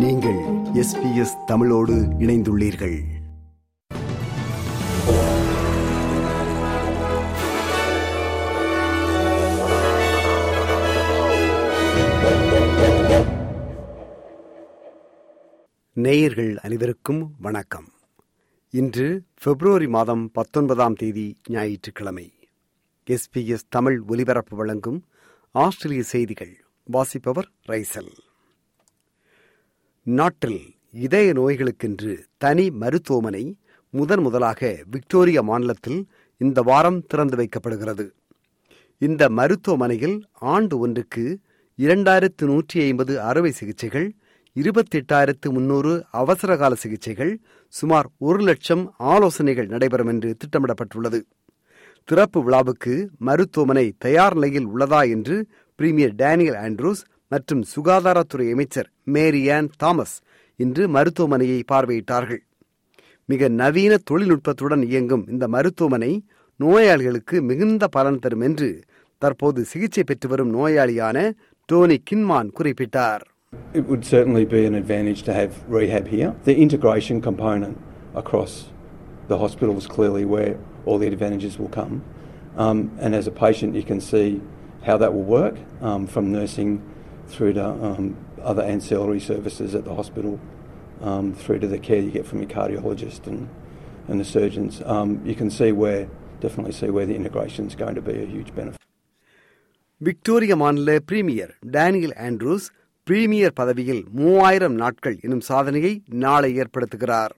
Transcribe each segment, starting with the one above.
நீங்கள் எஸ்பிஎஸ் தமிழோடு இணைந்துள்ளீர்கள். நேயர்கள் அனைவருக்கும் வணக்கம். இன்று பிப்ரவரி மாதம் பத்தொன்பதாம் தேதி ஞாயிற்றுக்கிழமை. எஸ்பிஎஸ் தமிழ் ஒலிபரப்பு வழங்கும் ஆஸ்திரேலிய செய்திகள் வாசிப்பவர் ரைசல். நாட்டில் இதய நோய்களுக்கென்று தனி மருத்துவமனை முதன் முதலாக விக்டோரியா மாநிலத்தில் இந்த வாரம் திறந்து வைக்கப்படுகிறது. இந்த மருத்துவமனையில் ஆண்டு ஒன்றுக்கு இரண்டாயிரத்து நூற்றி ஐம்பது அறுவை சிகிச்சைகள் இருபத்தெட்டாயிரத்து முன்னூறு அவசரகால சிகிச்சைகள் சுமார் ஒரு லட்சம் ஆலோசனைகள் நடைபெறும் என்று திட்டமிடப்பட்டுள்ளது. திறப்பு விழாவுக்கு மருத்துவமனை தயார் நிலையில் உள்ளதா என்று பிரீமியர் டேனியல் ஆண்ட்ரூஸ் மற்றும் சுகாதாரத்துறை அமைச்சர் மேரியான் தாமஸ் இன்று மருத்துவமனையை பார்வையிட்டார்கள் மிக நவீன தொழில்நுட்பத்துடன் இயங்கும் இந்த மருத்துவமனை நோயாளிகளுக்கு மிகுந்த பலன் தரும் என்று தற்போது சிகிச்சை பெற்று வரும் நோயாளியான டோனி கின்மான் குறிப்பிட்டார் It would certainly be an advantage to have rehab here. The integration component across the hospital is clearly where all the advantages will come. Um, and as a patient, you can see how that will work um, from nursing through to um, other ancillary services at the hospital, um, through to the care you get from your cardiologist and, and the surgeons. Um, you can see where, definitely see where the integration is going to be a huge benefit. Victoria மாநில premier Daniel Andrews premier பதவியில் மூவாயிரம் நாட்கள் எனும் சாதனையை நாளை ஏற்படுத்துகிறார்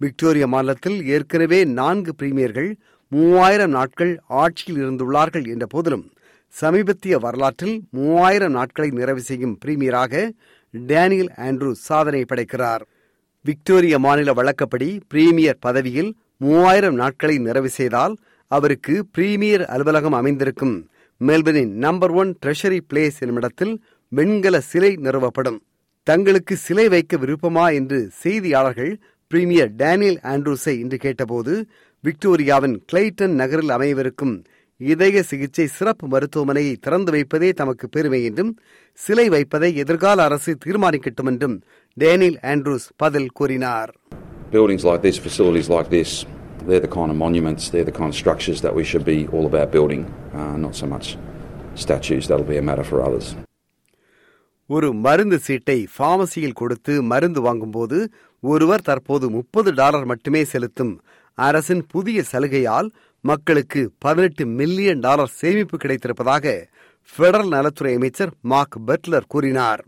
Victoria மாநிலத்தில் ஏற்கனவே நான்கு பிரீமியர்கள் மூவாயிரம் நாட்கள் ஆட்சியில் இருந்துள்ளார்கள் என்ற போதிலும் சமீபத்திய வரலாற்றில் மூவாயிரம் நாட்களை நிறைவு செய்யும் பிரீமியராக டேனியல் ஆண்ட்ரூ சாதனை படைக்கிறார். விக்டோரிய மாநில வழக்கப்படி பிரீமியர் பதவியில் மூவாயிரம் நாட்களை நிறைவு செய்தால் அவருக்கு பிரீமியர் அலுவலகம் அமைந்திருக்கும். மெல்பர்னின் நம்பர் ஒன் ட்ரெஷரி பிளேஸ் என்னுமிடத்தில் வெண்கல சிலை நிறுவப்படும். தங்களுக்கு சிலை வைக்க விருப்பமா என்று செய்தியாளர்கள் பிரீமியர் டேனியல் ஆண்ட்ரூஸை இன்று கேட்டபோது விக்டோரியாவின் கிளைட்டன் நகரில் அமையவிருக்கும் இதய சிகிச்சை சிறப்பு மருத்துவமனையை திறந்து வைப்பதே தமக்கு பெருமை என்றும் சிலை வைப்பதை எதிர்கால அரசு தீர்மானிக்கட்டும் என்றும் டேனியல் ஆண்ட்ரூஸ் பதில் கூறினார் Buildings like this, facilities like this, they're the kind of monuments, they're the kind of structures that we should be all about building, uh, not so much statues. That'll be a matter for others. ஒரு மருந்து சீட்டை பார்மசியில் கொடுத்து மருந்து வாங்கும்போது ஒருவர் தற்போது முப்பது dollar மட்டுமே செலுத்தும் அரசின் புதிய சலுகையால் மக்களுக்கு பதினெட்டு மில்லியன் டாலர் சேமிப்பு கிடைத்திருப்பதாக பெடரல் நலத்துறை அமைச்சர் மார்க் பெட்லர் கூறினார்.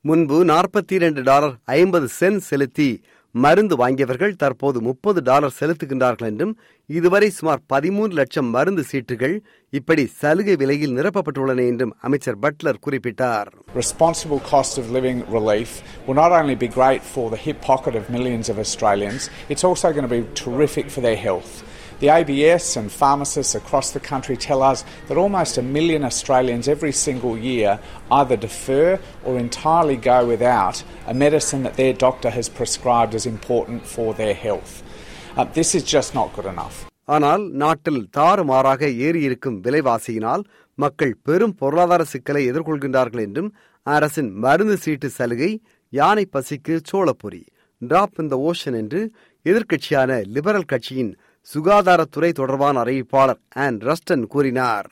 முன்பு நாற்பத்தி இரண்டு டாலர் ஐம்பது சென்ட் செலுத்தி மருந்து வாங்கியவர்கள் தற்போது முப்பது டாலர் செலுத்துகின்றார்கள் என்றும் இதுவரை சுமார் பதிமூன்று லட்சம் மருந்து சீட்டுகள் இப்படி சலுகை விலையில் நிரப்பப்பட்டுள்ளன என்றும் அமைச்சர் பட்லர் குறிப்பிட்டார் Responsible cost of living relief will not only be great for the hip pocket of millions of Australians, it's also going to be terrific for their health. The ABS and pharmacists across the country tell us that almost a million Australians every single year either defer or entirely go without a medicine that their doctor has prescribed as important for their health. Uh, this is just not good enough. ஆனால் நாட்டில் தாறுமாறாக ஏறியிருக்கும் விலைவாசியினால் மக்கள் பெரும் பொருளாதார சிக்கலை எதிர்கொள்கின்றார்கள் என்றும் அரசின் மருந்து சீட்டு சலுகை யானை பசிக்கு சோளப்பொறி டிராப் இன் த ஓஷன் என்று எதிர்க்கட்சியான லிபரல் கட்சியின் சுகாதாரத்துறை தொடர்பான அறிவிப்பாளர் ஆன் ரஸ்டன் கூறினார்.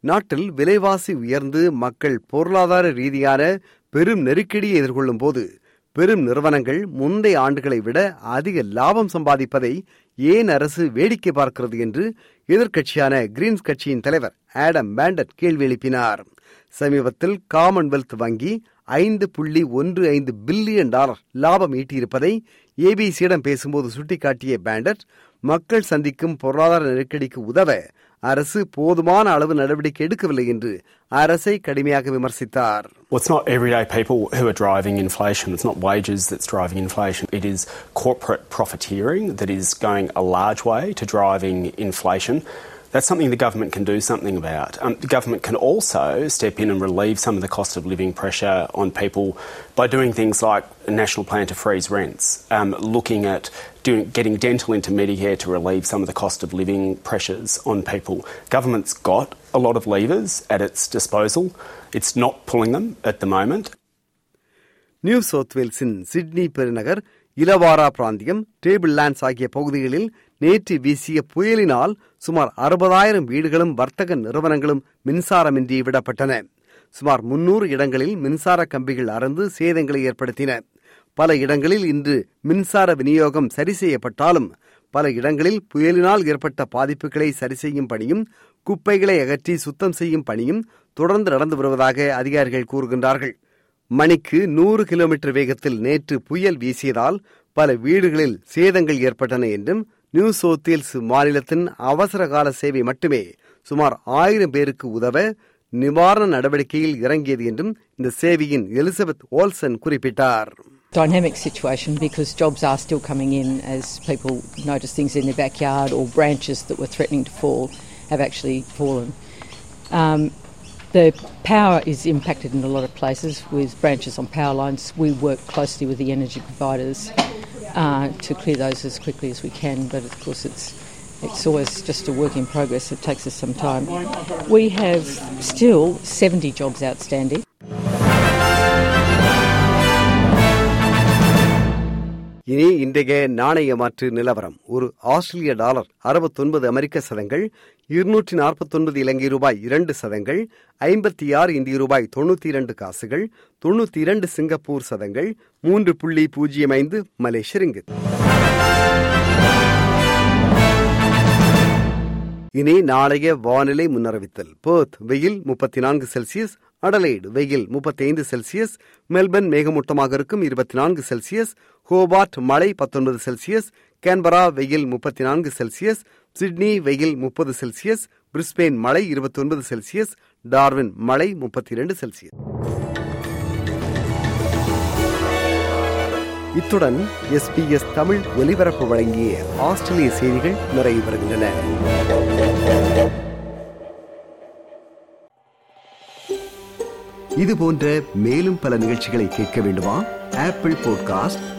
நாட்டில் விலைவாசி உயர்ந்து மக்கள் பொருளாதார ரீதியான பெரும் நெருக்கடியை எதிர்கொள்ளும் போது பெரும் நிறுவனங்கள் முந்தைய ஆண்டுகளை விட அதிக லாபம் சம்பாதிப்பதை ஏன் அரசு வேடிக்கை பார்க்கிறது என்று எதிர்க்கட்சியான கிரீன்ஸ் கட்சியின் தலைவர் ஆடம் பேண்டட் கேள்வி எழுப்பினார். சமீபத்தில் காமன்வெல்த் வங்கி ஐந்து புள்ளி ஒன்று ஐந்து பில்லியன் டாலர் லாபம் ஈட்டியிருப்பதை ஏபிசியிடம் பேசும்போது சுட்டிக்காட்டிய பேண்டட் மக்கள் சந்திக்கும் பொருளாதார நெருக்கடிக்கு உதவ அரசு போதுமான அளவு நடவடிக்கை எடுக்கவில்லை என்று அரசை கடுமையாக விமர்சித்தார் Well, it's not everyday people who are driving inflation. It's not wages that's driving inflation. It is corporate profiteering that is going a large way to driving inflation. That's something the government can do something about. Um, the government can also step in and relieve some of the cost of living pressure on people by doing things like a national plan to freeze rents, um, looking at doing, getting dental into Medicare to relieve some of the cost of living pressures on people. Government's got a lot of levers at its disposal. It's not pulling them at the moment. New South வேல்ஸின் Sydney பெருநகர் இலவாரா பிராந்தியம் table lands ஆகிய பகுதிகளில் நேற்று வீசிய புயலினால் சுமார் அறுபதாயிரம் வீடுகளும் வர்த்தக நிறுவனங்களும் மின்சாரமின்றி விடப்பட்டன. சுமார் முன்னூறு இடங்களில் மின்சார கம்பிகள் அறந்து சேதங்களை ஏற்படுத்தின. பல இடங்களில் இன்று மின்சார விநியோகம் சரி செய்யப்பட்டாலும் பல இடங்களில் புயலினால் ஏற்பட்ட பாதிப்புகளை சரி செய்யும் பணியும் குப்பைகளை அகற்றி சுத்தம் செய்யும் பணியும் தொடர்ந்து நடந்து வருவதாக அதிகாரிகள் கூறுகின்றார்கள். மணிக்கு நூறு கிலோமீட்டர் வேகத்தில் நேற்று புயல் வீசியதால் பல வீடுகளில் சேதங்கள் ஏற்பட்டன என்றும் நியூ சவுத் மாநிலத்தின் அவசர கால சேவை மட்டுமே சுமார் ஆயிரம் பேருக்கு உதவ நிவாரண நடவடிக்கையில் இறங்கியது என்றும் இந்த சேவையின் எலிசபெத் ஓல்சன் குறிப்பிட்டார் dynamic situation because jobs are still coming in as people notice things in their backyard or branches that were threatening to fall have actually fallen. Um, the power is impacted in a lot of places with branches on power lines. We work closely with the energy providers uh, to clear those as quickly as we can, but of course it's it's always just a work in progress. It takes us some time. We have still 70 jobs outstanding. இனி இன்றைய நாணய மாற்று நிலவரம். ஒரு ஆஸ்திரேலிய dollar அறுபத்தொன்பது அமெரிக்க சதங்கள் இருநூற்றி நாற்பத்தொன்பது இலங்கை ரூபாய் இரண்டு சதங்கள் ஐம்பத்தி ஆறு இந்திய ரூபாய் தொண்ணூற்றி இரண்டு காசுகள் தொண்ணூற்றி இரண்டு சிங்கப்பூர் சதங்கள் மூன்று புள்ளி பூஜ்ஜியம் ஐந்து மலேசிய ரிங்கித் இனி நாளைய வானிலை முன்னறிவித்தல். பேர்த் வெயில் முப்பத்தி நான்கு செல்சியஸ் அடலைடு வெயில் முப்பத்தி ஐந்து செல்சியஸ் மெல்பர்ன் மேகமூட்டமாக இருக்கும் இருபத்தி நான்கு செல்சியஸ் ஹோபார்ட் மழை பத்தொன்பது செல்சியஸ் கேன்பரா வெயில் முப்பத்தி நான்கு செல்சியஸ் சிட்னி வெயில் முப்பது செல்சியஸ் பிரிஸ்பெயின் மழை இருபத்தி ஒன்பது செல்சியஸ் டார்வின் மழை முப்பத்தி இரண்டு செல்சியஸ். இத்துடன் எஸ்பிஎஸ் தமிழ் ஒலிபரப்பு வழங்கிய ஆஸ்திரேலிய செய்திகள் நிறைவு பெறுகின்றன. இது போன்ற மேலும் பல நிகழ்ச்சிகளை கேட்க வேண்டுமா? Apple podcast